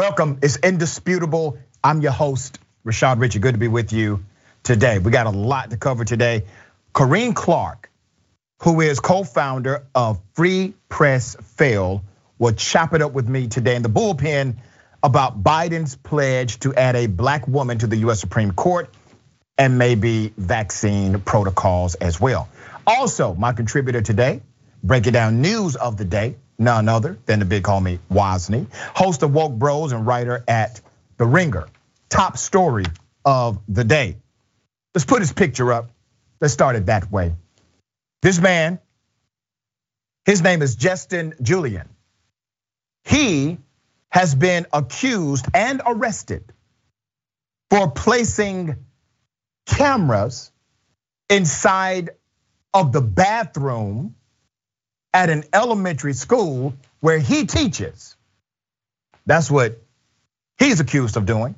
Welcome. It's indisputable. I'm your host, Rashad Richey. Good to be with you today. We got a lot to cover today. Corrine Clark, who is co-founder of Free Press Fail, will chop it up with me today in the bullpen about Biden's pledge to add a black woman to the US Supreme Court and maybe vaccine protocols as well. Also, my contributor today, breaking down news of the day, none other than the big homie Wosny, host of Woke Bros and writer at The Ringer. Top story of the day. Let's put his picture up. Let's start it that way. This man, his name is Justin Julian. He has been accused and arrested for placing cameras inside of the bathroom at an elementary school where he teaches. That's what he's accused of doing.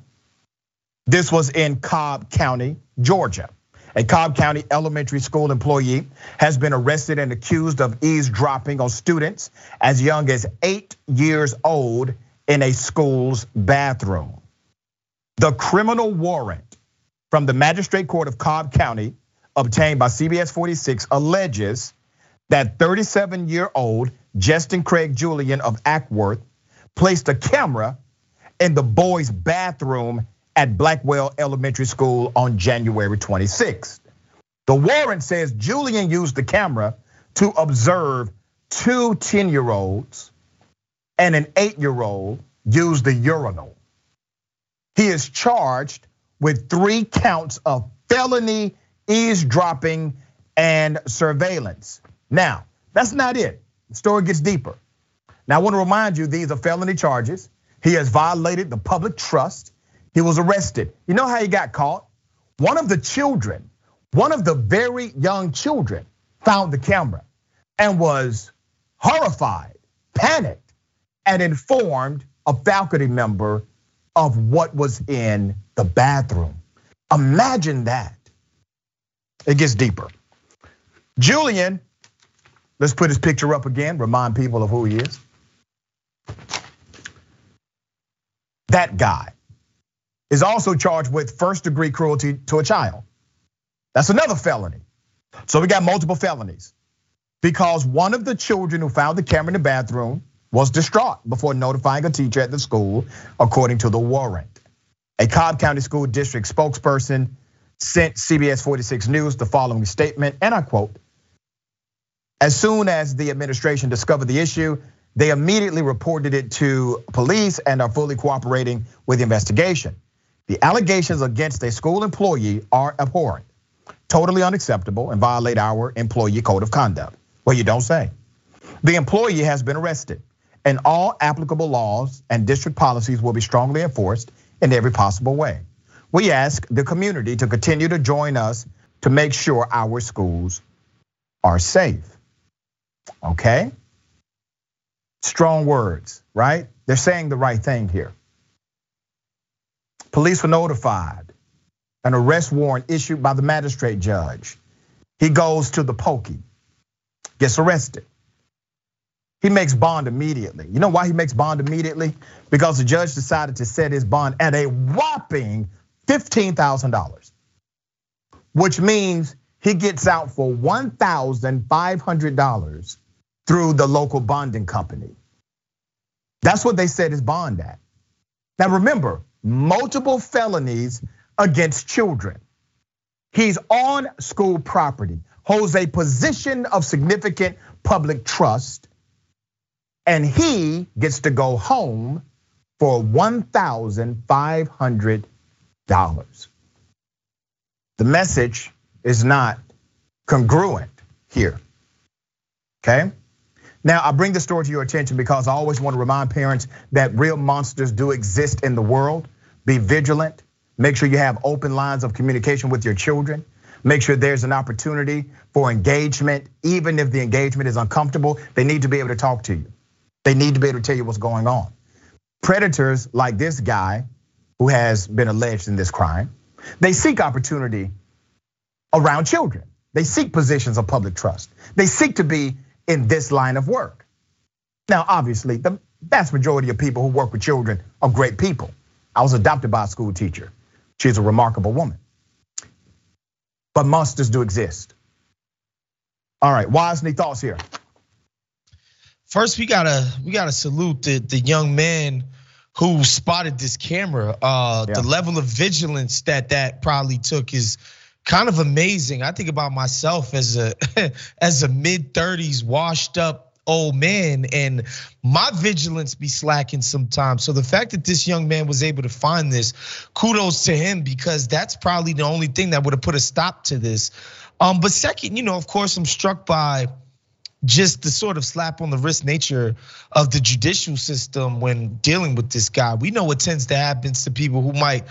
This was in Cobb County, Georgia. A Cobb County elementary school employee has been arrested and accused of eavesdropping on students as young as eight years old in a school's bathroom. The criminal warrant from the magistrate court of Cobb County obtained by CBS 46 alleges that 37 year old Justin Craig Julian of Acworth placed a camera in the boys' bathroom at Blackwell Elementary School on January 26th. The warrant says Julian used the camera to observe two 10 year olds and an eight year old use the urinal. He is charged with three counts of felony eavesdropping and surveillance. Now, that's not it. The story gets deeper. Now, I want to remind you these are felony charges. He has violated the public trust. He was arrested. You know how he got caught? One of the children, one of the very young children, found the camera and was horrified, panicked, and informed a faculty member of what was in the bathroom. Imagine that. It gets deeper. Julian Let's put his picture up again, remind people of who he is. That guy is also charged with first degree cruelty to a child. That's another felony. So we got multiple felonies because one of the children who found the camera in the bathroom was distraught before notifying a teacher at the school, according to the warrant. A Cobb County School District spokesperson sent CBS 46 News the following statement, and I quote as soon as the administration discovered the issue, they immediately reported it to police and are fully cooperating with the investigation. The allegations against a school employee are abhorrent, totally unacceptable, and violate our employee code of conduct. Well, you don't say. The employee has been arrested, and all applicable laws and district policies will be strongly enforced in every possible way. We ask the community to continue to join us to make sure our schools are safe. Okay? Strong words, right? They're saying the right thing here. Police were notified. An arrest warrant issued by the magistrate judge. He goes to the pokey, gets arrested. He makes bond immediately. You know why he makes bond immediately? Because the judge decided to set his bond at a whopping $15,000, which means he gets out for $1,500 through the local bonding company. That's what they said his bond at. Now remember, multiple felonies against children. He's on school property, holds a position of significant public trust, and he gets to go home for $1,500. The message is not congruent here. Okay? Now, I bring this story to your attention because I always want to remind parents that real monsters do exist in the world. Be vigilant. Make sure you have open lines of communication with your children. Make sure there's an opportunity for engagement. Even if the engagement is uncomfortable, they need to be able to talk to you. They need to be able to tell you what's going on. Predators like this guy who has been alleged in this crime, they seek opportunity around children. They seek positions of public trust. They seek to be in this line of work. Now, obviously, the, vast majority of people who work with children are great people. I was adopted by a school teacher. She's a remarkable woman. But monsters do exist. All right, Wise, any thoughts here? First, we gotta we gotta salute the the young man who spotted this camera. Uh, yeah. The level of vigilance that that probably took is kind of amazing. I think about myself as a as a mid 30s washed up old man and my vigilance be slacking sometimes. So the fact that this young man was able to find this, kudos to him because that's probably the only thing that would have put a stop to this. Um, but second, you know, of course, I'm struck by just the sort of slap on the wrist nature of the judicial system when dealing with this guy. We know what tends to happen to people who might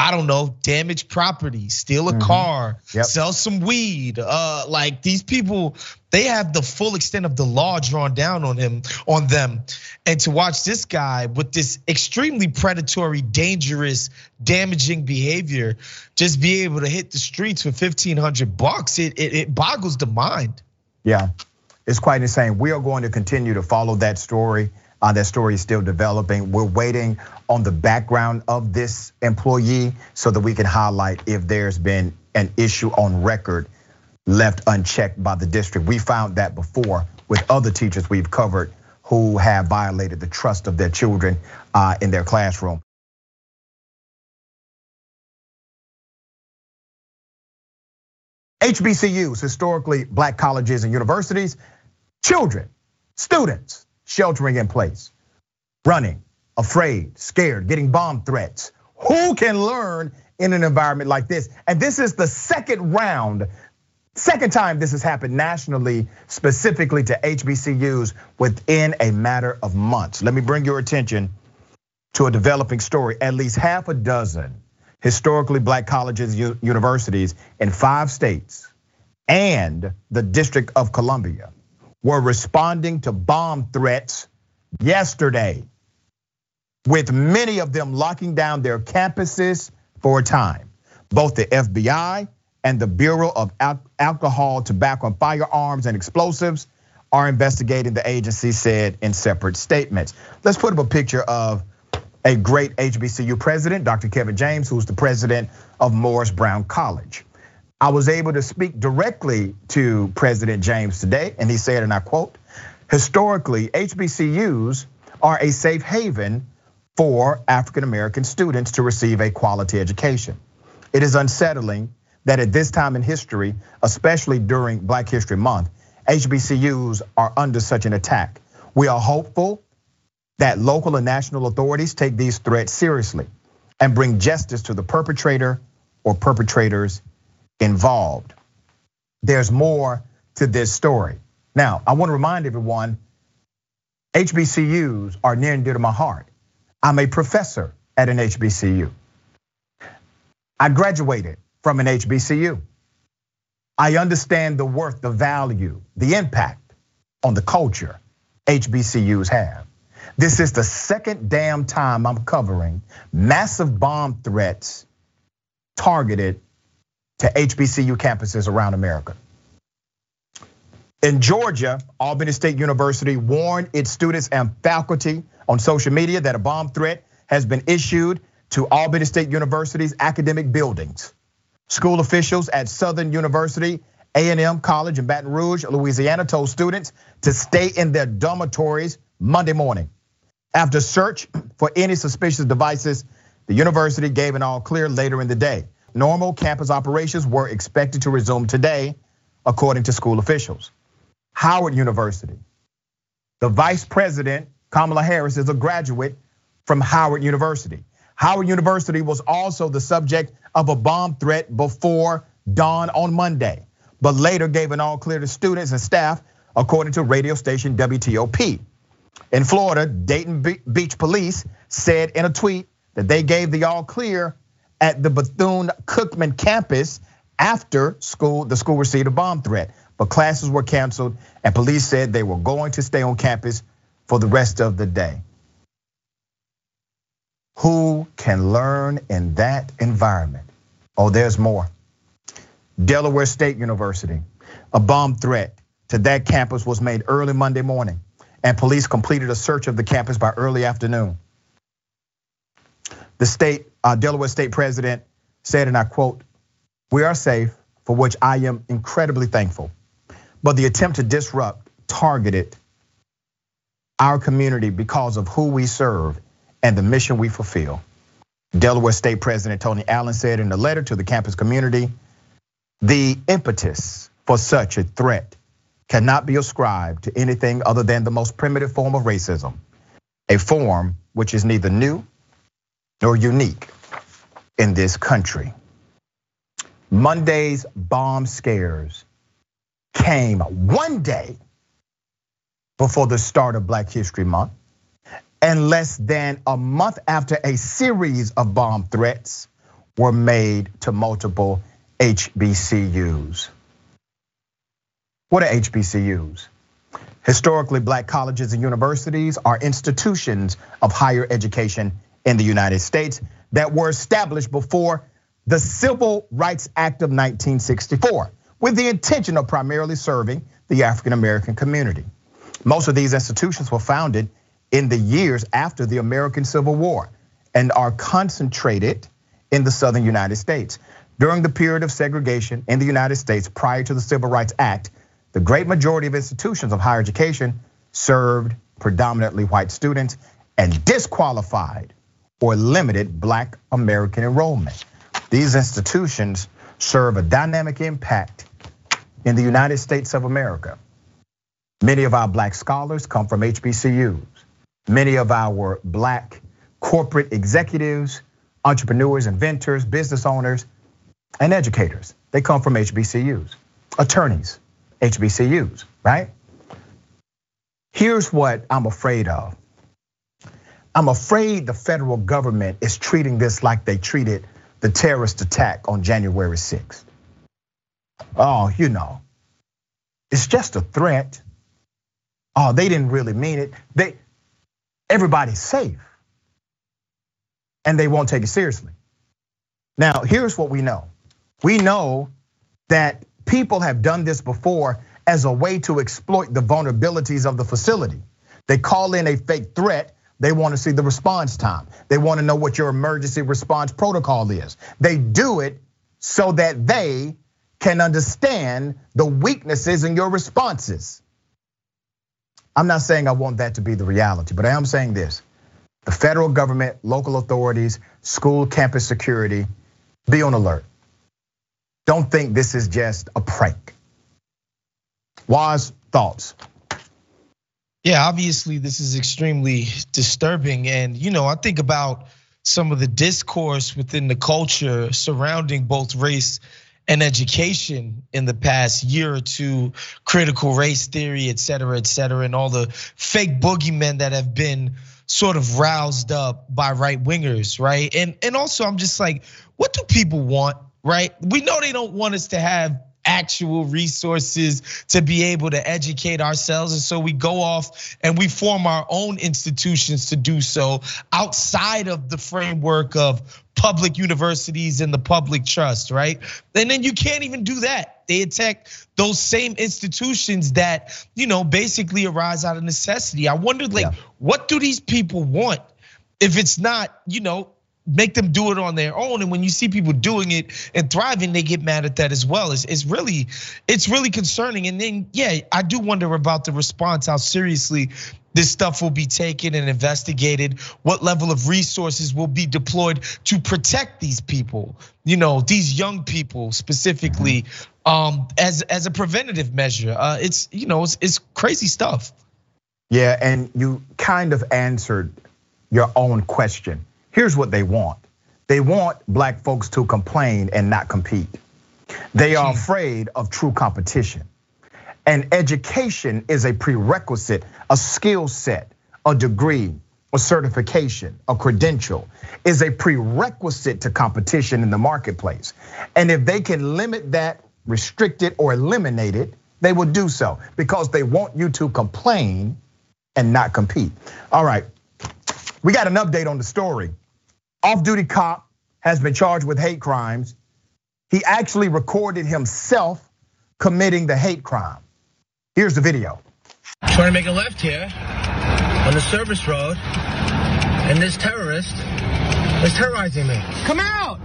I don't know, damage property, steal a mm-hmm. car, yep. sell some weed. Uh, like these people, they have the full extent of the law drawn down on him, on them. And to watch this guy with this extremely predatory, dangerous, damaging behavior, just be able to hit the streets for fifteen hundred bucks, it, it it boggles the mind. Yeah, it's quite insane. We are going to continue to follow that story. Uh, that story is still developing. We're waiting on the background of this employee so that we can highlight if there's been an issue on record left unchecked by the district. We found that before with other teachers we've covered who have violated the trust of their children uh, in their classroom. HBCUs, historically black colleges and universities, children, students sheltering in place, running, afraid, scared, getting bomb threats. Who can learn in an environment like this? And this is the second round, second time this has happened nationally, specifically to HBCUs within a matter of months. Let me bring your attention to a developing story. At least half a dozen historically black colleges, universities in five states and the District of Columbia were responding to bomb threats yesterday, with many of them locking down their campuses for a time. Both the FBI and the Bureau of Alcohol, Tobacco, and Firearms and Explosives are investigating, the agency said in separate statements. Let's put up a picture of a great HBCU president, Dr. Kevin James, who's the president of Morris Brown College. I was able to speak directly to President James today, and he said, and I quote, historically, HBCUs are a safe haven for African American students to receive a quality education. It is unsettling that at this time in history, especially during Black History Month, HBCUs are under such an attack. We are hopeful that local and national authorities take these threats seriously and bring justice to the perpetrator or perpetrators involved. There's more to this story. Now, I want to remind everyone HBCUs are near and dear to my heart. I'm a professor at an HBCU. I graduated from an HBCU. I understand the worth, the value, the impact on the culture HBCUs have. This is the second damn time I'm covering massive bomb threats targeted to HBCU campuses around America. In Georgia, Albany State University warned its students and faculty on social media that a bomb threat has been issued to Albany State University's academic buildings. School officials at Southern University A&M College in Baton Rouge, Louisiana told students to stay in their dormitories Monday morning. After search for any suspicious devices, the university gave an all clear later in the day. Normal campus operations were expected to resume today, according to school officials. Howard University. The vice president, Kamala Harris, is a graduate from Howard University. Howard University was also the subject of a bomb threat before dawn on Monday, but later gave an all clear to students and staff, according to radio station WTOP. In Florida, Daytona Beach Police said in a tweet that they gave the all clear at the Bethune Cookman campus after school, the school received a bomb threat. But classes were canceled, and police said they were going to stay on campus for the rest of the day. Who can learn in that environment? Oh, there's more. Delaware State University, a bomb threat to that campus was made early Monday morning. and police completed a search of the campus by early afternoon. The state, uh, Delaware State President said, and I quote, "We are safe, for which I am incredibly thankful. But the attempt to disrupt targeted our community because of who we serve and the mission we fulfill." Delaware State President Tony Allen said in a letter to the campus community, the impetus for such a threat cannot be ascribed to anything other than the most primitive form of racism, a form which is neither new nor unique in this country. Monday's bomb scares came one day before the start of Black History Month and less than a month after a series of bomb threats were made to multiple HBCUs. What are HBCUs? Historically, black colleges and universities are institutions of higher education in the United States that were established before the Civil Rights Act of 1964 with the intention of primarily serving the African American community. Most of these institutions were founded in the years after the American Civil War and are concentrated in the southern United States. During the period of segregation in the United States prior to the Civil Rights Act, the great majority of institutions of higher education served predominantly white students and disqualified or limited black American enrollment. These institutions serve a dynamic impact in the United States of America. Many of our black scholars come from HBCUs. Many of our black corporate executives, entrepreneurs, inventors, business owners, and educators, they come from HBCUs. Attorneys, HBCUs, right? Here's what I'm afraid of. I'm afraid the federal government is treating this like they treated the terrorist attack on January 6th. Oh, you know, it's just a threat. Oh, they didn't really mean it. They everybody's safe and they won't take it seriously. Now, here's what we know we know that people have done this before as a way to exploit the vulnerabilities of the facility. They call in a fake threat. They want to see the response time. They want to know what your emergency response protocol is. They do it so that they can understand the weaknesses in your responses. I'm not saying I want that to be the reality, but I am saying this. The federal government, local authorities, school campus security, be on alert. Don't think this is just a prank. Wise thoughts. Yeah, obviously this is extremely disturbing. And, you know, I think about some of the discourse within the culture surrounding both race and education in the past year or two, critical race theory, et cetera, et cetera, and all the fake boogeymen that have been sort of roused up by right wingers, right? And and also I'm just like, what do people want, right? We know they don't want us to have actual resources to be able to educate ourselves. And so we go off and we form our own institutions to do so outside of the framework of public universities and the public trust, right? And then you can't even do that. They attack those same institutions that, you know, basically arise out of necessity. I wondered, like, yeah. what do these people want? If it's not, you know, make them do it on their own. And when you see people doing it and thriving, they get mad at that as well. It's, it's really, it's really concerning. And then, yeah, I do wonder about the response, how seriously this stuff will be taken and investigated. What level of resources will be deployed to protect these people? You know, these young people specifically, um, as as a preventative measure. Uh, it's you know, it's, it's crazy stuff. Yeah, and you kind of answered your own question Here's what they want they want black folks to complain and not compete. They are hmm. afraid of true competition. And education is a prerequisite, a skill set, a degree, a certification, a credential is a prerequisite to competition in the marketplace. And if they can limit that, restrict it, or eliminate it, they will do so because they want you to complain and not compete. All right, we got an update on the story off duty cop has been charged with hate crimes. He actually recorded himself committing the hate crime. Here's the video. Trying to make a left here on the service road, and this terrorist is terrorizing me. Come out!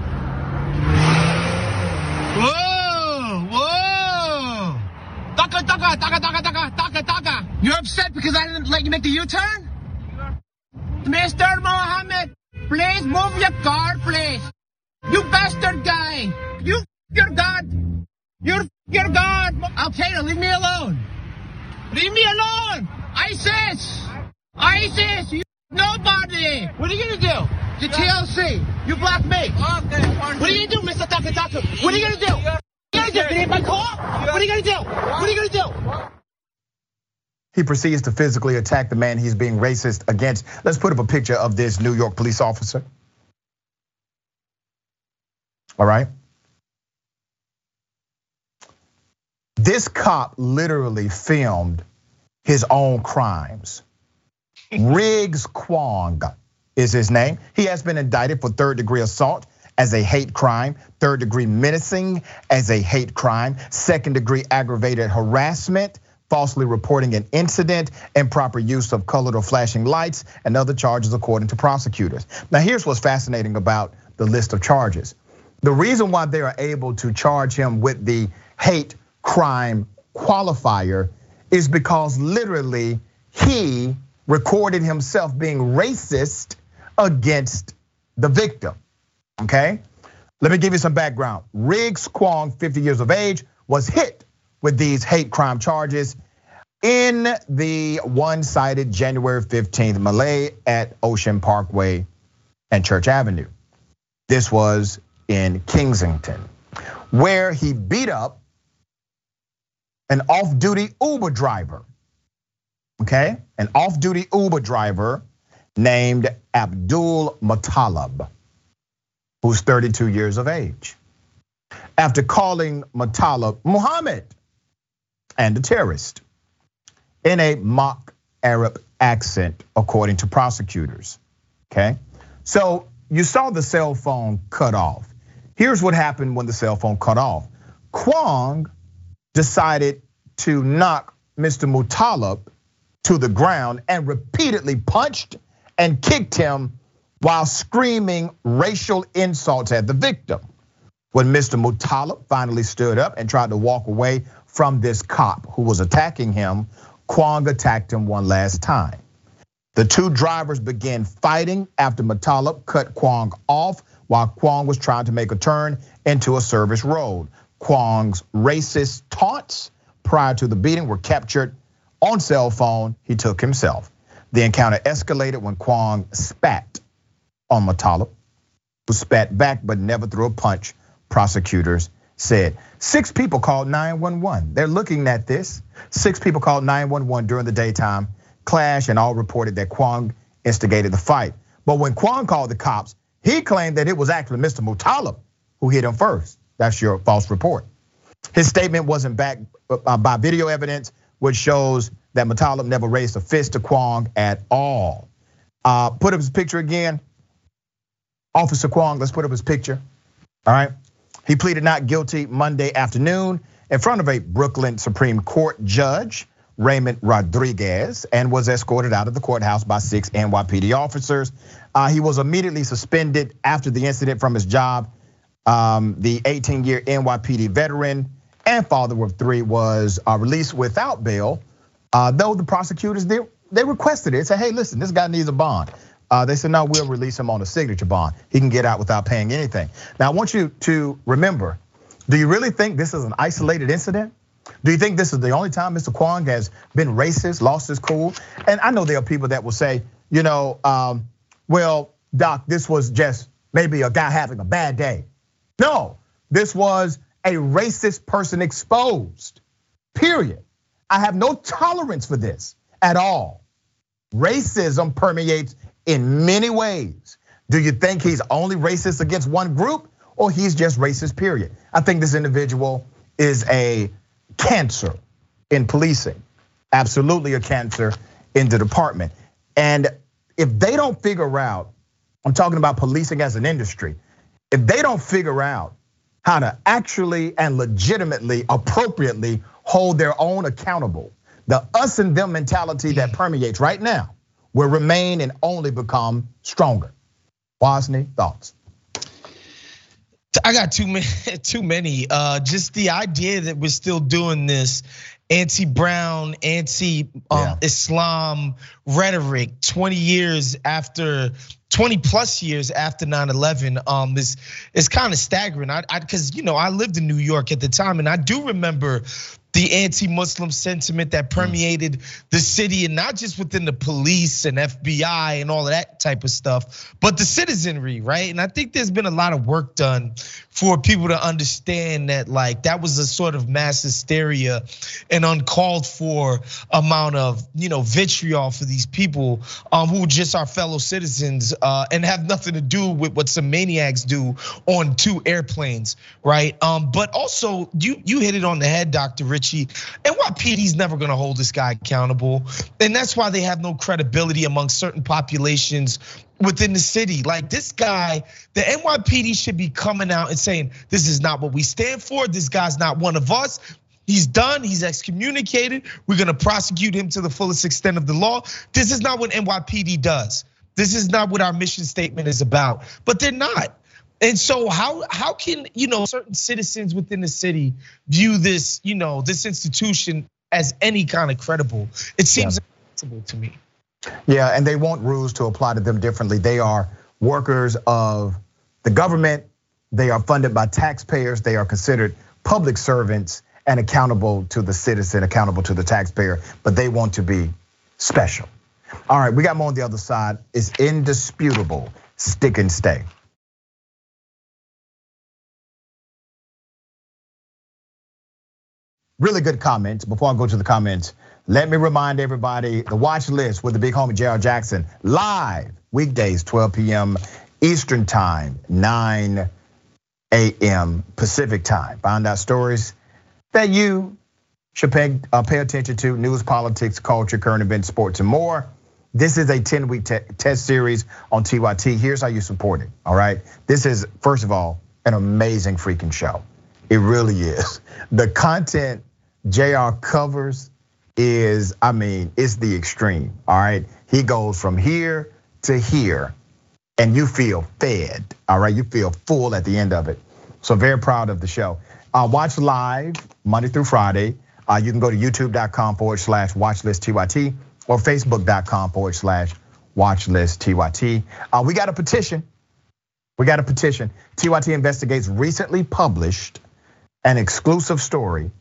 Whoa! Whoa! Taka, taka, taka, taka, taka, taka, taka. You're upset because I didn't let you make the U-turn? Mr. Mohammed, please move your car, please. You bastard guy. You, your God. You're your God. Okay, leave me alone. Leave me alone. ISIS. ISIS. You, nobody. What are you gonna do? The TLC. You block me. Okay. What are you gonna do, Mr. Taka Taka? What are you gonna do? What are you gonna do? Get my car? What are you gonna do? What are you gonna do? He proceeds to physically attack the man he's being racist against. Let's put up a picture of this New York police officer. All right. This cop literally filmed his own crimes. Riggs Kwong is his name. He has been indicted for third degree assault as a hate crime, third degree menacing as a hate crime, second degree aggravated harassment, falsely reporting an incident, improper use of colored or flashing lights, and other charges according to prosecutors. Now, here's what's fascinating about the list of charges. The reason why they are able to charge him with the hate crime qualifier is because literally he recorded himself being racist against the victim. Okay? Let me give you some background. Riggs Kwong, 50 years of age, was hit with these hate crime charges in the one-sided January 15th melee at Ocean Parkway and Church Avenue. This was in Kensington, where he beat up an off duty Uber driver. Okay, an off duty Uber driver named Abdul Muttalib, who's 32 years of age. After calling Muttalib Muhammad and a terrorist in a mock Arab accent, according to prosecutors. Okay, so you saw the cell phone cut off. Here's what happened when the cell phone cut off. Kwong decided to knock Mr. Muttalib to the ground and repeatedly punched and kicked him while screaming racial insults at the victim. When Mr. Muttalib finally stood up and tried to walk away from this cop who was attacking him, Kwong attacked him one last time. The two drivers began fighting after Muttalib cut Kwong off while Kwong was trying to make a turn into a service road. Kwong's racist taunts prior to the beating were captured on cell phone. He took himself. The encounter escalated when Kwong spat on Muttalib, who spat back but never threw a punch, prosecutors said. Six people called 911. They're looking at this. Six people called 911 during the daytime clash and all reported that Kwong instigated the fight. But when Kwong called the cops, he claimed that it was actually Mr. Muttalib who hit him first. That's your false report. His statement wasn't backed uh, by video evidence, which shows that Muttalib never raised a fist to Kwong at all. Uh, put up his picture again. Officer Kwong, let's put up his picture. All right. He pleaded not guilty Monday afternoon in front of a Brooklyn Supreme Court judge, Raymond Rodriguez, and was escorted out of the courthouse by six NYPD officers. Uh, he was immediately suspended after the incident from his job. Um, the 18 year NYPD veteran and father of three was uh, released without bail, uh, though the prosecutors they, they requested it. Said, hey, listen, this guy needs a bond. They said, no, we'll release him on a signature bond. He can get out without paying anything. Now, I want you to remember, do you really think this is an isolated incident? Do you think this is the only time Mr. Kwong has been racist, lost his cool? And I know there are people that will say, you know, um, well, Doc, this was just maybe a guy having a bad day. No, this was a racist person exposed, period. I have no tolerance for this at all. Racism permeates in many ways. Do you think he's only racist against one group or he's just racist, period? I think this individual is a cancer in policing, absolutely a cancer in the department. And if they don't figure out, I'm talking about policing as an industry, if they don't figure out how to actually and legitimately, appropriately hold their own accountable, the us and them mentality that permeates right now will remain and only become stronger. Wosny, thoughts? I got too many. Too many. Uh, just the idea that we're still doing this anti-Brown, anti-Islam um, rhetoric 20 years after 20 plus years after 9-11 um is is kind of staggering i because you know i lived in new york at the time and i do remember the anti-Muslim sentiment that permeated the city, and not just within the police and FBI and all of that type of stuff, but the citizenry, right? And I think there's been a lot of work done for people to understand that, like, that was a sort of mass hysteria and uncalled for amount of, you know, vitriol for these people um, who just are fellow citizens uh, and have nothing to do with what some maniacs do on two airplanes, right? Um, but also, you you hit it on the head, Dr. Rich Richey. NYPD's never gonna hold this guy accountable. And that's why they have no credibility among certain populations within the city. Like this guy, the NYPD should be coming out and saying, this is not what we stand for. This guy's not one of us. He's done, he's excommunicated. We're gonna prosecute him to the fullest extent of the law. This is not what NYPD does. This is not what our mission statement is about. But they're not. And so how how can you know certain citizens within the city view this you know this institution as any kind of credible? It seems yeah. impossible to me. Yeah, and they want rules to apply to them differently. They are workers of the government. They are funded by taxpayers. They are considered public servants and accountable to the citizen, accountable to the taxpayer, but they want to be special. All right, we got more on the other side. It's indisputable. Stick and stay. Really good comments. Before I go to the comments, let me remind everybody the watch list with the big homie JR Jackson live weekdays 12 p.m. Eastern time, 9 a.m. Pacific time. Find out stories that you should pay, uh, pay attention to news, politics, culture, current events, sports, and more. This is a 10 week test series on TYT. Here's how you support it. All right. This is, first of all, an amazing freaking show. It really is. The content JR covers is, I mean, it's the extreme. All right. He goes from here to here, and you feel fed. All right. You feel full at the end of it. So, very proud of the show. Uh, watch live Monday through Friday. Uh, you can go to youtube.com forward slash watchlist TYT or facebook.com forward slash watchlist TYT. Uh, we got a petition. We got a petition. TYT Investigates recently published an exclusive story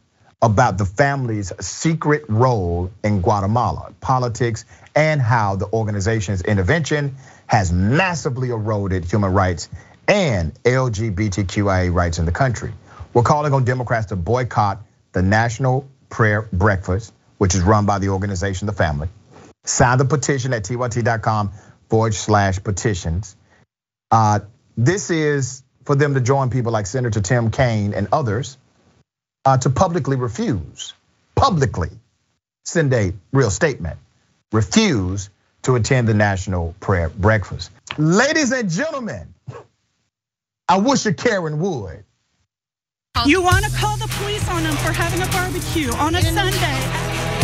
about the family's secret role in Guatemala, politics, and how the organization's intervention has massively eroded human rights and LGBTQIA rights in the country. We're calling on Democrats to boycott the National Prayer Breakfast, which is run by the organization The Family. Sign the petition at tyt.com forward slash petitions. Uh, this is for them to join people like Senator Tim Kaine and others to publicly refuse, publicly send a real statement, refuse to attend the national prayer breakfast. Ladies and gentlemen, I wish a Karen would. You want to call the police on them for having a barbecue on a Sunday?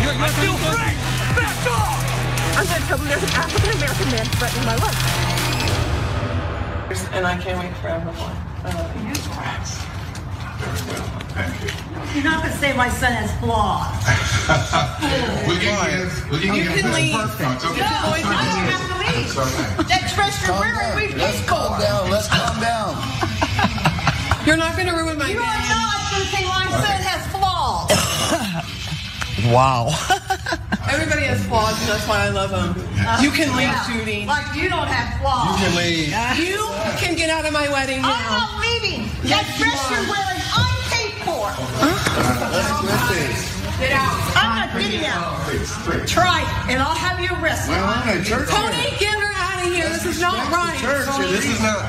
You're, you're I feel free. Back off! I'm going to tell them there's an African American man threatening my life. And I can't wait for everyone. Uh, Thank you. You're not going to say my son has flaws. we can give, we can you give can leave. Perfect. No, okay. no, I don't have to leave. That dress you're we've Let's calm down. Let's calm down. You're not going to ruin my you day. You are not going to say my son has flaws. wow. Everybody has flaws, and that's why I love them. Uh, you can leave, yeah. Judy. Like you don't have flaws. You can leave. You can get out of my wedding now. I'm not leaving. Yes, that dress you are wearing, I for? Let's quit this. Get out. I'm not getting out. Try it, and I'll have you arrested. Well, I'm at church. Tony, get her out of here. This is not right. Church, this is not.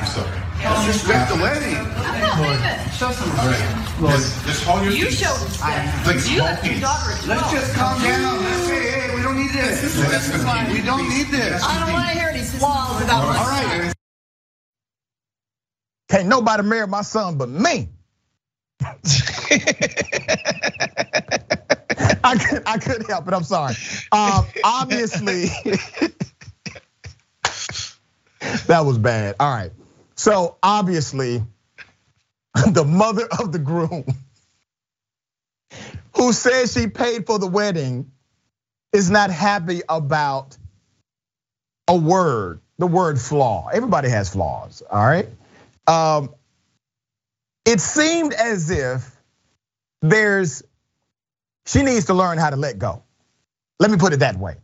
Disrespect the wedding. I'm not leaving. Show some respect. Just, hold your You show respect. You left your daughter at 12. Let's just calm down. Let's say, hey, we don't need this. We don't need this. I don't want to hear these flaws about my All right. Can't nobody marry my son but me. I could I couldn't help it. I'm sorry. Um, obviously, that was bad. All right. So obviously, the mother of the groom, who says she paid for the wedding, is not happy about a word, the word flaw. Everybody has flaws, all right? Um, it seemed as if there's, she needs to learn how to let go. Let me put it that way.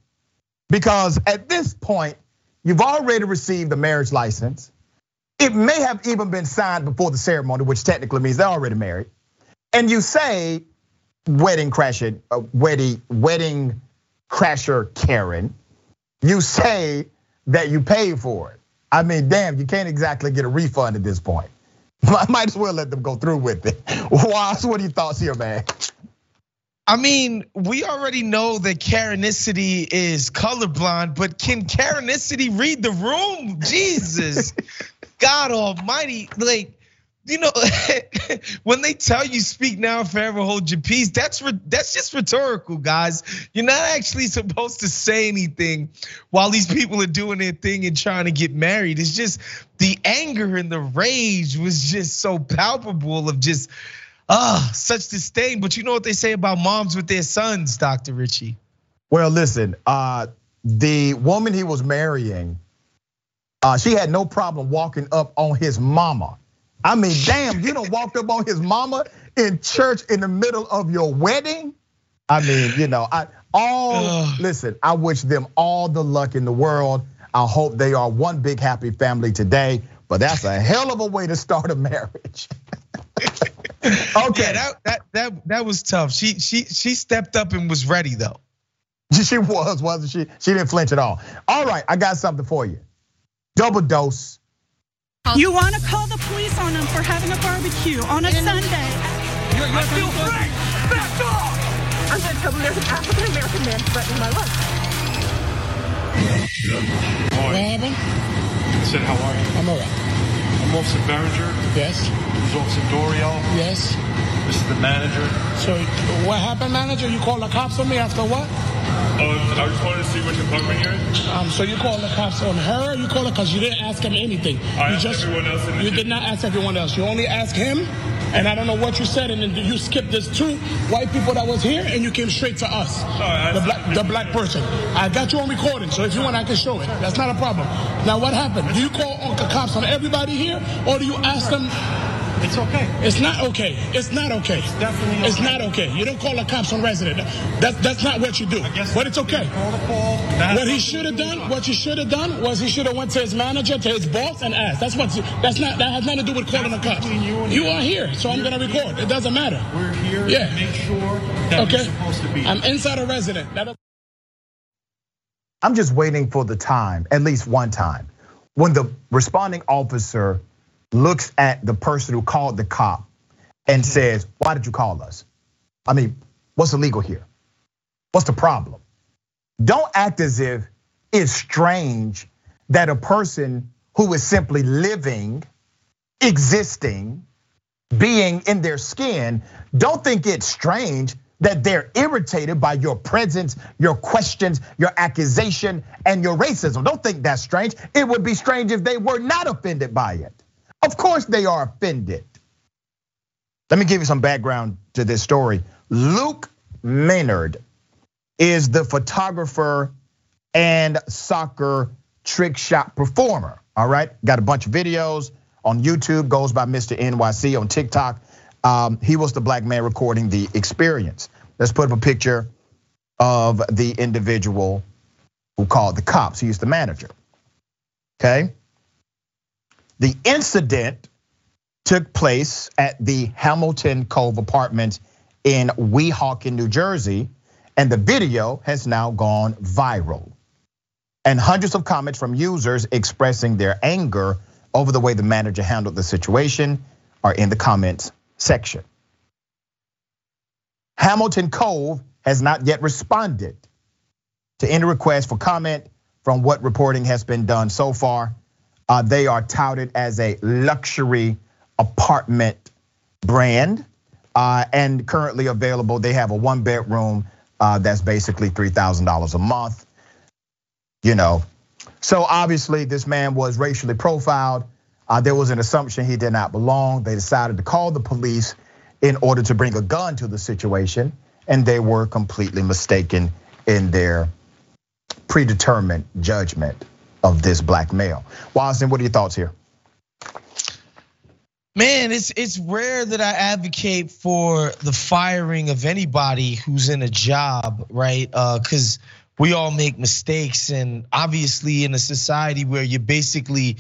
Because at this point, you've already received the marriage license. It may have even been signed before the ceremony, which technically means they're already married. And you say, wedding crasher, uh, wedding, wedding crasher Karen, you say that you paid for it. I mean, damn, you can't exactly get a refund at this point. I might as well let them go through with it. Was, what are your thoughts here, man? I mean, we already know that Karenicity is colorblind, but can Karenicity read the room? Jesus, God Almighty! Like, you know, when they tell you speak now, forever hold your peace, that's that's just rhetorical, guys. You're not actually supposed to say anything while these people are doing their thing and trying to get married. It's just the anger and the rage was just so palpable of just ah such disdain. But you know what they say about moms with their sons, Dr. Richey? Well, listen, uh, the woman he was marrying, uh, she had no problem walking up on his mama I mean, damn, you don't walked up on his mama in church in the middle of your wedding. I mean, you know, I all listen, I wish them all the luck in the world. I hope they are one big happy family today, but that's a hell of a way to start a marriage. okay. Yeah, that, that that that was tough. She she she stepped up and was ready though. She was, wasn't she? She didn't flinch at all. All right, I got something for you. Double dose you want to call the police on them for having a barbecue on a Sunday. You're, you're I feel free. Back off. I'm going to tell them there's an African American man threatening my life. What happened? I said, how are you? I'm all right. Officer Berenger. Yes. This is Officer Doriel. Yes. This is the manager. So what happened, manager? You called the cops on me after what? Um, I just wanted to see what department you're in. Um, so you called the cops on her? you called her because you didn't ask him anything. I you asked just, everyone else. you did not ask everyone else. You only asked him. And I don't know what you said, and then you skipped this two white people that was here, and you came straight to us, the black, the black person. I got you on recording, so if you want, I can show it. That's not a problem. Now, what happened? Do you call the cops on everybody here, or do you ask them? It's okay. It's not okay. It's not okay. It's definitely okay. It's not okay. You don't call the cops on resident. That's that's not what you do. But it's okay. What he should have done, what you should have done was he should have went to his manager, to his boss, and asked. That's what. That's not. That has nothing to do with calling the cops. You, you are here, so I'm gonna record. It doesn't matter. We're here yeah. to make sure that okay. supposed to be. I'm inside a resident. I'm just waiting for the time, at least one time, when the responding officer looks at the person who called the cop and mm-hmm. says, Why did you call us? I mean, what's illegal here? What's the problem? Don't act as if it's strange that a person who is simply living, existing, being in their skin, don't think it's strange that they're irritated by your presence, your questions, your accusation, and your racism. Don't think that's strange. It would be strange if they were not offended by it. Of course they are offended. Let me give you some background to this story. Luke Maynard is the photographer and soccer trick shot performer. All right, got a bunch of videos on YouTube, goes by Mr. NYC on TikTok. Um, he was the black man recording the experience. Let's put up a picture of the individual who called the cops. He's the manager. Okay. The incident took place at the Hamilton Cove Apartments in Weehawken, New Jersey, and the video has now gone viral. And hundreds of comments from users expressing their anger over the way the manager handled the situation are in the comments section. Hamilton Cove has not yet responded to any request for comment from what reporting has been done so far. Uh, they are touted as a luxury apartment brand uh, and currently available. They have a one bedroom, that's basically $3,000 a month. You know, so obviously this man was racially profiled. Uh, there was an assumption he did not belong. They decided to call the police in order to bring a gun to the situation, and they were completely mistaken in their predetermined judgment of this black male. Watson, what are your thoughts here? Man, it's it's rare that I advocate for the firing of anybody who's in a job, right? Because uh, we all make mistakes, and obviously, in a society where you're basically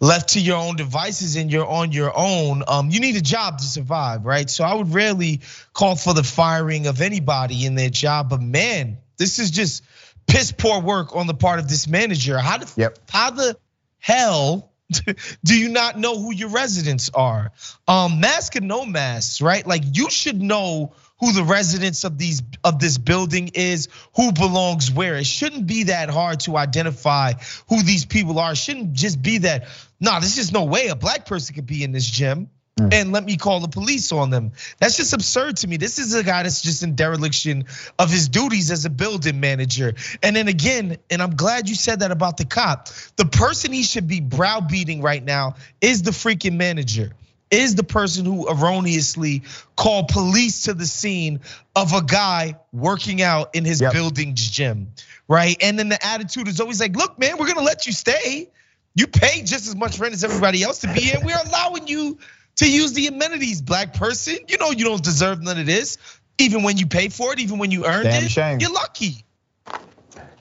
left to your own devices and you're on your own, um, you need a job to survive, right? So I would rarely call for the firing of anybody in their job, but man, this is just piss poor work on the part of this manager. How the yep. how the hell do you not know who your residents are? Um, mask and no masks, right? Like you should know who the residents of these of this building is, who belongs where. It shouldn't be that hard to identify who these people are. It shouldn't just be that. Nah, there's just no way a black person could be in this gym. Mm. and let me call the police on them. That's just absurd to me. This is a guy that's just in dereliction of his duties as a building manager. And then again, and I'm glad you said that about the cop. The person he should be browbeating right now is the freaking manager. Is the person who erroneously called police to the scene of a guy working out in his yep. building's gym, right? And then the attitude is always like, look, man, we're gonna let you stay. You pay just as much rent as everybody else to be here. We're allowing you to use the amenities, black person. You know you don't deserve none of this, even when you pay for it, even when you earned Damn it. Shame. You're lucky.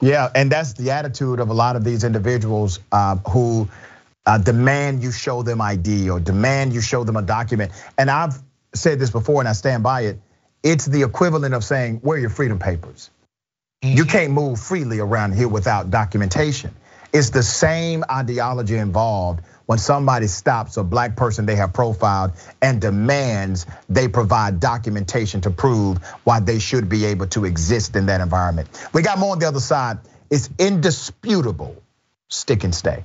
Yeah, and that's the attitude of a lot of these individuals uh, who uh, demand you show them ID or demand you show them a document. And I've said this before, and I stand by it. It's the equivalent of saying, "Where are your freedom papers?" Mm-hmm. You can't move freely around here without documentation. It's the same ideology involved when somebody stops a black person they have profiled and demands they provide documentation to prove why they should be able to exist in that environment. We got more on the other side. It's indisputable. Stick and stay.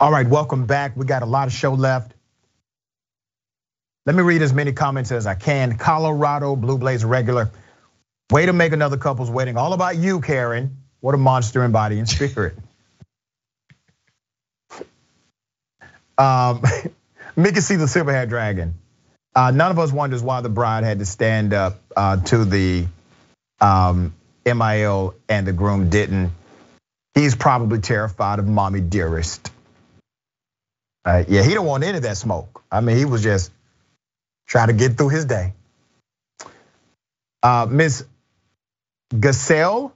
All right, welcome back. We got a lot of show left. Let me read as many comments as I can. Colorado Blue Blaze regular. Way to make another couple's wedding all about you, Karen. What a monster in body and spirit. um, Mickey see the silverhead dragon. Uh, none of us wonders why the bride had to stand up uh, to the um, MIL and the groom didn't. He's probably terrified of mommy dearest. Uh, yeah, he don't want any of that smoke. I mean, he was just trying to get through his day. Uh, Miss Gazelle,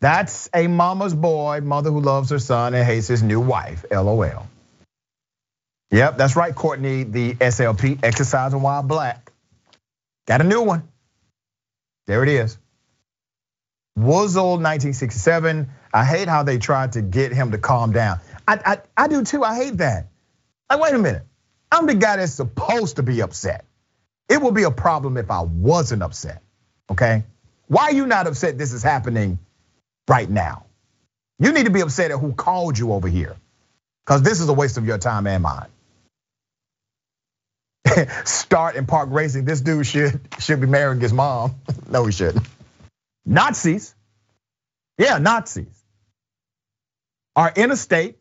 that's a mama's boy, mother who loves her son and hates his new wife, LOL. Yep, that's right, Courtney, the SLP, exercising while black. Got a new one. There it is. Woozle 1967. I hate how they tried to get him to calm down. I, I, I do too, I hate that. Like, wait a minute. I'm the guy that's supposed to be upset. It would be a problem if I wasn't upset, okay? Why are you not upset this is happening right now? You need to be upset at who called you over here. Because this is a waste of your time and mine. Start and park racing. This dude should should be marrying his mom. no, he shouldn't. Nazis. Yeah, Nazis. Are interstate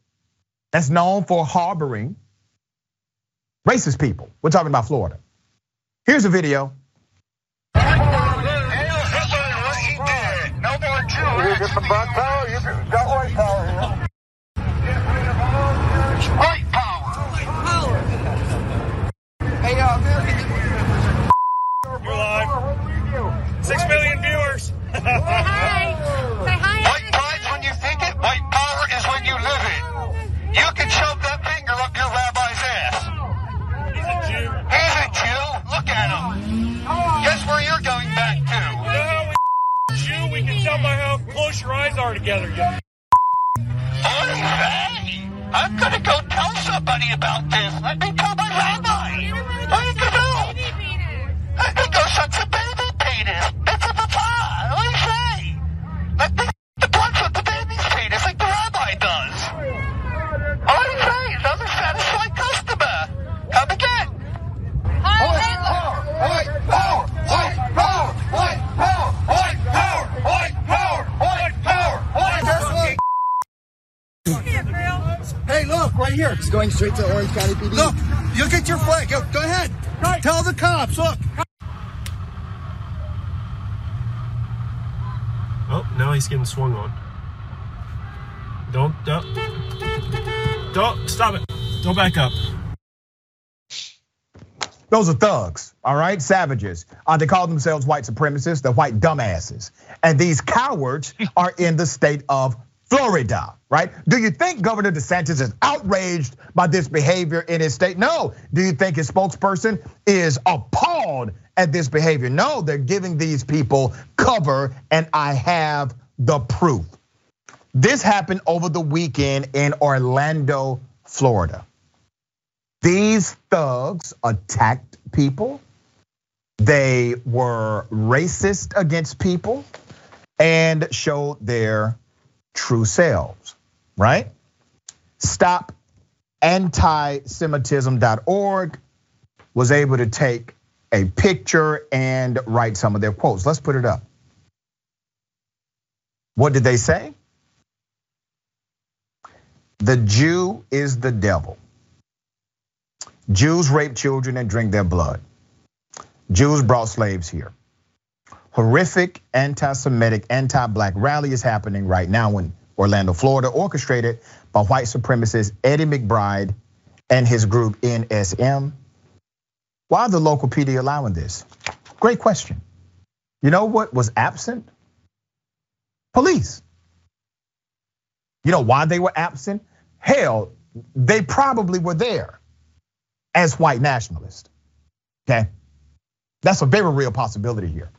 that's known for harboring racist people. We're talking about Florida. Here's a video get some black power, you got white power straight to Orange County PD. Look, you'll get your flag. Go, go ahead. Tell the cops. Look. Oh, now he's getting swung on. Don't, don't, don't, stop it. Don't back up. Those are thugs, all right, savages. Uh, they call themselves white supremacists, they're white dumbasses. And these cowards are in the state of Florida, right? Do you think Governor DeSantis is outraged by this behavior in his state? No. Do you think his spokesperson is appalled at this behavior? No, they're giving these people cover, and I have the proof. This happened over the weekend in Orlando, Florida. These thugs attacked people. They were racist against people and showed their true selves, right? Stop antisemitism.org was able to take a picture and write some of their quotes. Let's put it up. What did they say? The Jew is the devil. Jews rape children and drink their blood. Jews brought slaves here. Horrific anti Semitic, anti black rally is happening right now in Orlando, Florida, orchestrated by white supremacist Eddie McBride and his group NSM. Why the local PD allowing this? Great question. You know what was absent? Police. You know why they were absent? Hell, they probably were there as white nationalists. Okay? That's a very real possibility here.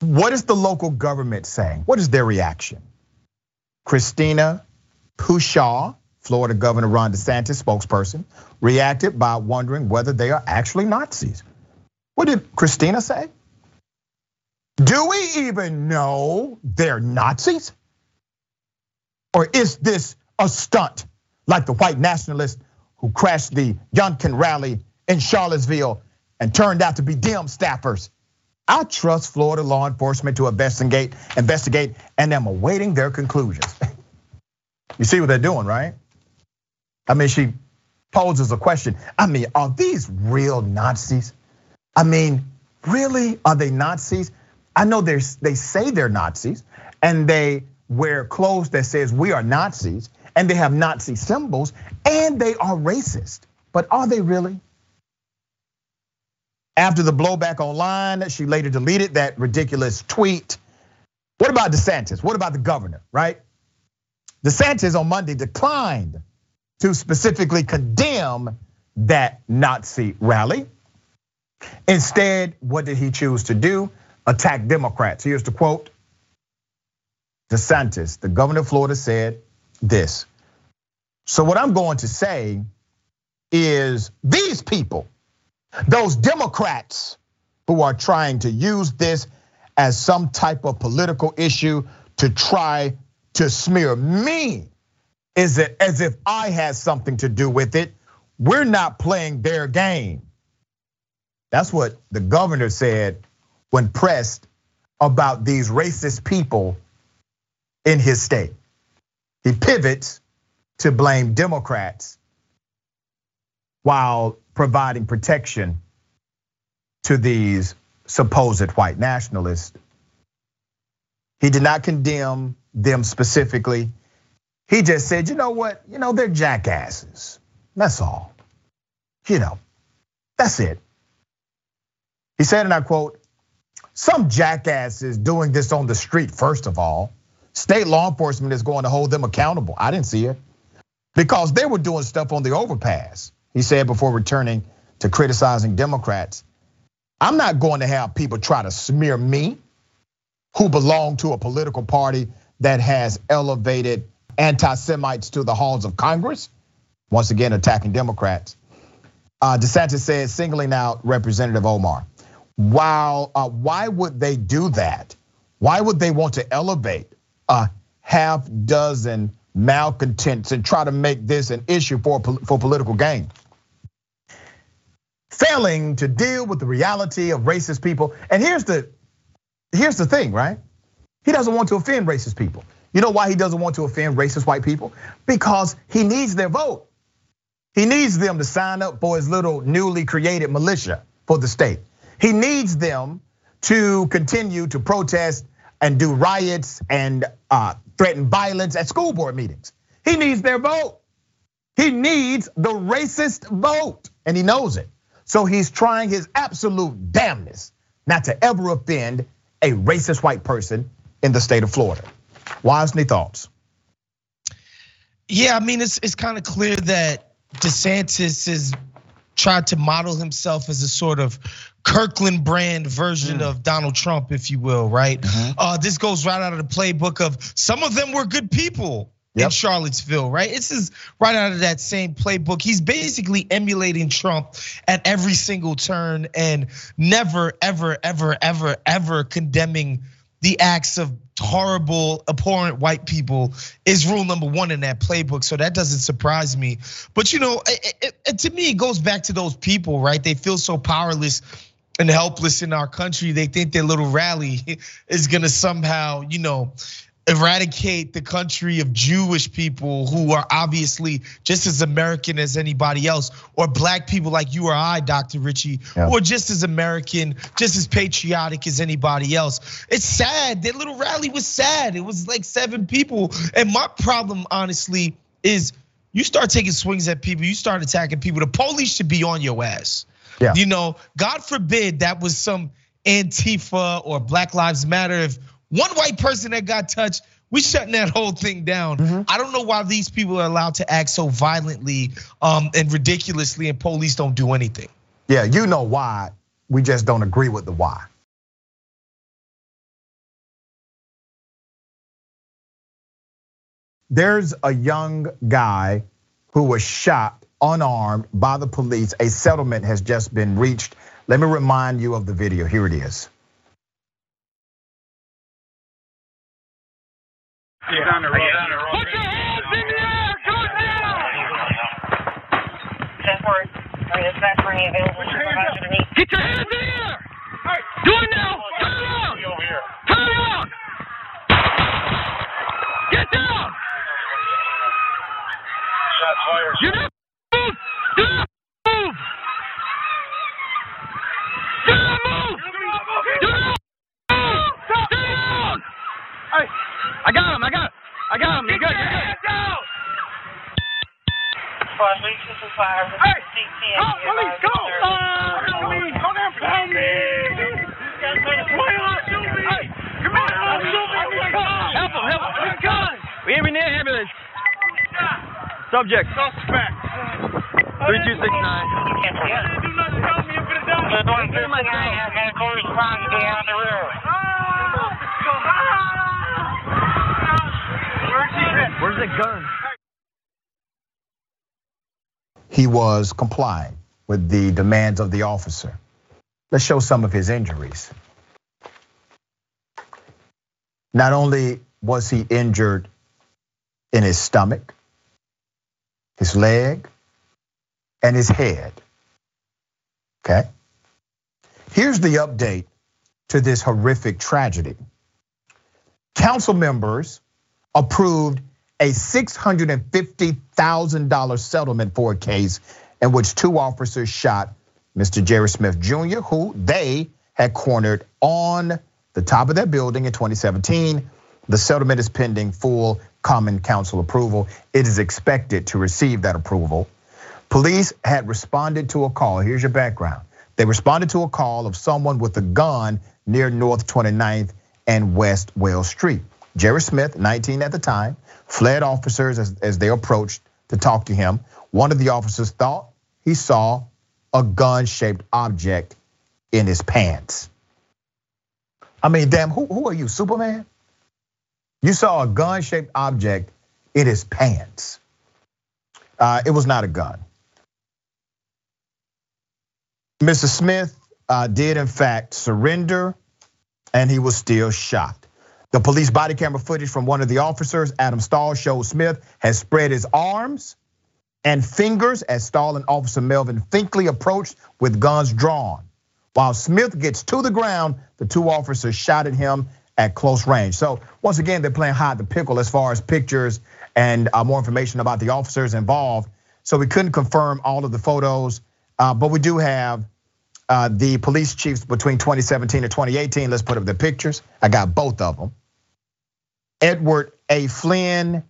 What is the local government saying? What is their reaction? Christina Pushaw, Florida Governor Ron DeSantis spokesperson, reacted by wondering whether they are actually Nazis. What did Christina say? Do we even know they're Nazis? Or is this a stunt like the white nationalists who crashed the Youngkin rally in Charlottesville and turned out to be Dem staffers. I trust Florida law enforcement to investigate, investigate, and I'm awaiting their conclusions. you see what they're doing, right? I mean, she poses a question. I mean, are these real Nazis? I mean, really, are they Nazis? I know they they say they're Nazis, and they wear clothes that says we are Nazis, and they have Nazi symbols and they are racist. But are they really? After the blowback online, she later deleted that ridiculous tweet. What about DeSantis? What about the governor, right? DeSantis on Monday declined to specifically condemn that Nazi rally. Instead, what did he choose to do? Attack Democrats. Here's the quote DeSantis, the governor of Florida, said this so, what I'm going to say is these people, those Democrats who are trying to use this as some type of political issue to try to smear me is it as if I had something to do with it. We're not playing their game. That's what the governor said when pressed about these racist people in his state. He pivots to blame Democrats while providing protection to these supposed white nationalists. He did not condemn them specifically. He just said, you know what? You know, they're jackasses. That's all. You know, that's it. He said, and I quote, some jackasses doing this on the street, first of all. State law enforcement is going to hold them accountable. I didn't see it because they were doing stuff on the overpass. He said before returning to criticizing Democrats. I'm not going to have people try to smear me who belong to a political party that has elevated anti Semites to the halls of Congress, once again attacking Democrats. Uh, DeSantis said, singling out Representative Omar. While, uh, why would they do that? Why would they want to elevate a half dozen malcontents and try to make this an issue for, for political gain. Failing to deal with the reality of racist people. And here's the here's the thing, right? He doesn't want to offend racist people. You know why he doesn't want to offend racist white people? Because he needs their vote. He needs them to sign up for his little newly created militia for the state. He needs them to continue to protest and do riots and uh, threaten violence at school board meetings. He needs their vote. He needs the racist vote, and he knows it. So he's trying his absolute damnness not to ever offend a racist white person in the state of Florida. Wos, any thoughts? Yeah, I mean, it's it's kind of clear that DeSantis has tried to model himself as a sort of Kirkland brand version mm. of Donald Trump, if you will, right? Mm-hmm. Uh, this goes right out of the playbook of some of them were good people yep. in Charlottesville, right? This is right out of that same playbook. He's basically emulating Trump at every single turn and never, ever, ever, ever, ever condemning the acts of horrible, abhorrent white people is rule number one in that playbook. So that doesn't surprise me. But you know, it, it, to me, it goes back to those people, right? They feel so powerless and helpless in our country. They think their little rally is gonna somehow, you know, eradicate the country of Jewish people who are obviously just as American as anybody else, or black people like you or I, Dr. Richey, yeah. who are just as American, just as patriotic as anybody else. It's sad. Their little rally was sad. It was like seven people. And my problem, honestly, is you start taking swings at people, you start attacking people. The police should be on your ass. Yeah. You know, God forbid that was some Antifa or Black Lives Matter if one white person that got touched, we shutting that whole thing down. Mm-hmm. I don't know why these people are allowed to act so violently um, and ridiculously, and police don't do anything. Yeah, you know why. We just don't agree with the why. There's a young guy who was shot unarmed by the police. A settlement has just been reached. Let me remind you of the video. Here it is. He's on the road. Put your hands in the air. Do it now. Get your hands in the air. Do it now. Turn around. Turn around. Get down. Shots fired. You not move. Do not move. Do not move. Do not move. Stay down. Hey. I got him. I got. Him. I got him. You're good. You're good. Down. Hey! Go, police, go! Uh, help me! Come down, help me! Hey, come on, help me! Help him, help him! Gun! We have an ambulance. Subject. Suspect. 3269. You didn't do nothing. Help me. I'm gonna die. The 159 has had correspondence on the rear. Where's the gun? He was complying with the demands of the officer. Let's show some of his injuries. Not only was he injured in his stomach, his leg, and his head. Okay? Here's the update to this horrific tragedy. Council members approved a $650,000 settlement for a case in which two officers shot Mr. Jerry Smith Jr., who they had cornered on the top of that building in 2017. The settlement is pending full common council approval. It is expected to receive that approval. Police had responded to a call. Here's your background. They responded to a call of someone with a gun near North 29th and West Wells Street. Jerry Smith, 19 at the time, fled officers as, as they approached to talk to him. One of the officers thought he saw a gun shaped object in his pants. I mean, damn, who, who are you, Superman? You saw a gun shaped object in his pants. Uh, it was not a gun. Mr. Smith uh, did, in fact, surrender and he was still shot. The police body camera footage from one of the officers, Adam Stahl, shows Smith has spread his arms and fingers as Stahl and Officer Melvin Finkley approached with guns drawn. While Smith gets to the ground, the two officers shot at him at close range. So once again, they're playing hide the pickle as far as pictures and uh, more information about the officers involved. So we couldn't confirm all of the photos, uh, but we do have Uh, the police chiefs between 2017 and 2018. Let's put up the pictures. I got both of them. Edward A. Flynn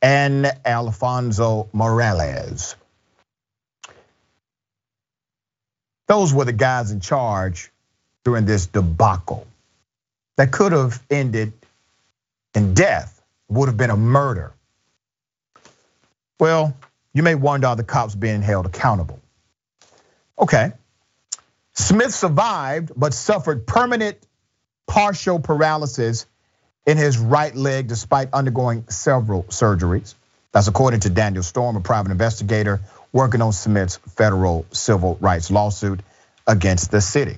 and Alfonso Morales. Those were the guys in charge during this debacle that could have ended in death, would have been a murder. Well, you may wonder are the cops being held accountable? Okay. Smith survived but suffered permanent partial paralysis in his right leg despite undergoing several surgeries. That's according to Daniel Storm, a private investigator working on Smith's federal civil rights lawsuit against the city.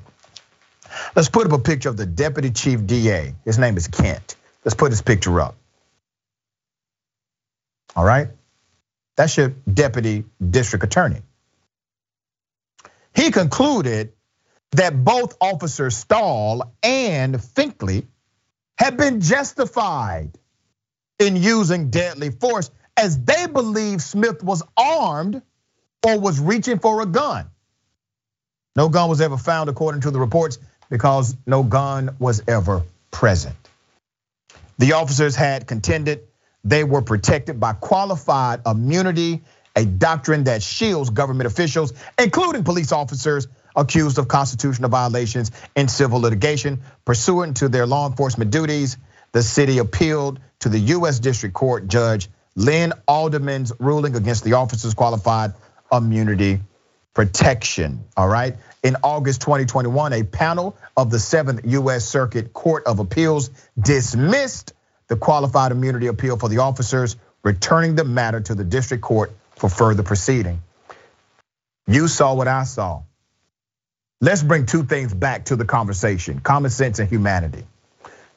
Let's put up a picture of the deputy chief DA. His name is Kent. Let's put his picture up. All right. That's your deputy district attorney. He concluded that both Officer Stahl and Finkley had been justified in using deadly force as they believed Smith was armed or was reaching for a gun. No gun was ever found, according to the reports, because no gun was ever present. The officers had contended they were protected by qualified immunity, a doctrine that shields government officials, including police officers, accused of constitutional violations in civil litigation. Pursuant to their law enforcement duties, the city appealed to the US District Court Judge Lynn Adelman's ruling against the officers' qualified immunity protection. All right. In August 2021, a panel of the Seventh US Circuit Court of Appeals dismissed the qualified immunity appeal for the officers, returning the matter to the district court for further proceeding. You saw what I saw. Let's bring two things back to the conversation common sense and humanity.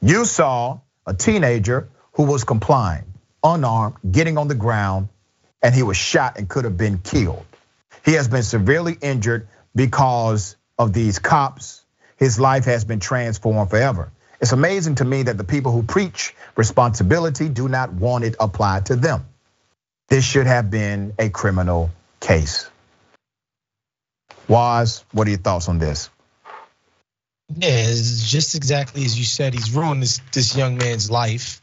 You saw a teenager who was complying, unarmed, getting on the ground, and he was shot and could have been killed. He has been severely injured because of these cops. His life has been transformed forever. It's amazing to me that the people who preach responsibility do not want it applied to them. This should have been a criminal case. Wos, what are your thoughts on this? Yeah, it's just exactly as you said. He's ruined this this young man's life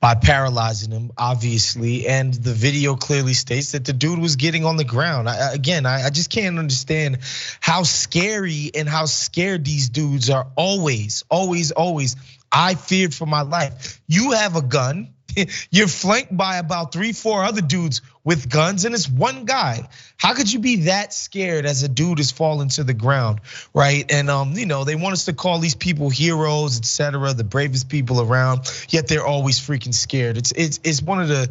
by paralyzing him, obviously. And the video clearly states that the dude was getting on the ground. I, again, I, I just can't understand how scary and how scared these dudes are always, always, always. I feared for my life. You have a gun you're flanked by about three, four other dudes with guns, and it's one guy. How could you be that scared as a dude is falling to the ground, right? And um, you know, they want us to call these people heroes, etc., the bravest people around, yet they're always freaking scared. It's it's it's one of the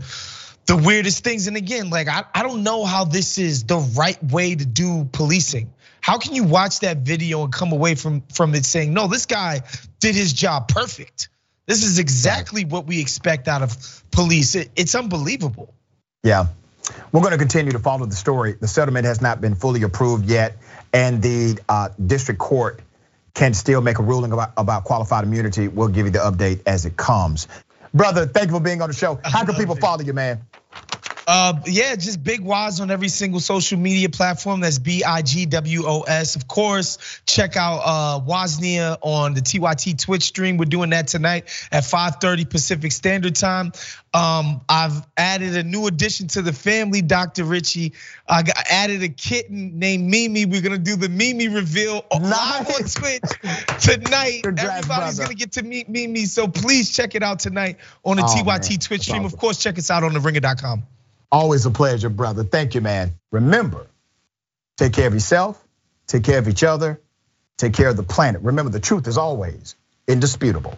the weirdest things. And again, like I, I don't know how this is the right way to do policing. How can you watch that video and come away from from it saying, no, this guy did his job perfect? This is exactly what we expect out of police. It's unbelievable. Yeah. We're going to continue to follow the story. The settlement has not been fully approved yet, and the uh, district court can still make a ruling about, about qualified immunity. We'll give you the update as it comes. Brother, thank you for being on the show. How can people follow you, man? Uh, yeah, just Big Wos on every single social media platform. That's B I G W O S. Of course, check out uh, Woznia on the TYT Twitch stream. We're doing that tonight at 5:30 Pacific Standard Time. Um, I've added a new addition to the family, Dr. Richey. I got, added a kitten named Mimi. We're gonna do the Mimi reveal nice. live on Twitch tonight. Everybody's brother. gonna get to meet Mimi, so please check it out tonight on the oh, TYT man. Twitch stream. Of course, check us out on the ringer.com. Always a pleasure, brother. Thank you, man. Remember, take care of yourself, take care of each other, take care of the planet. Remember, the truth is always indisputable.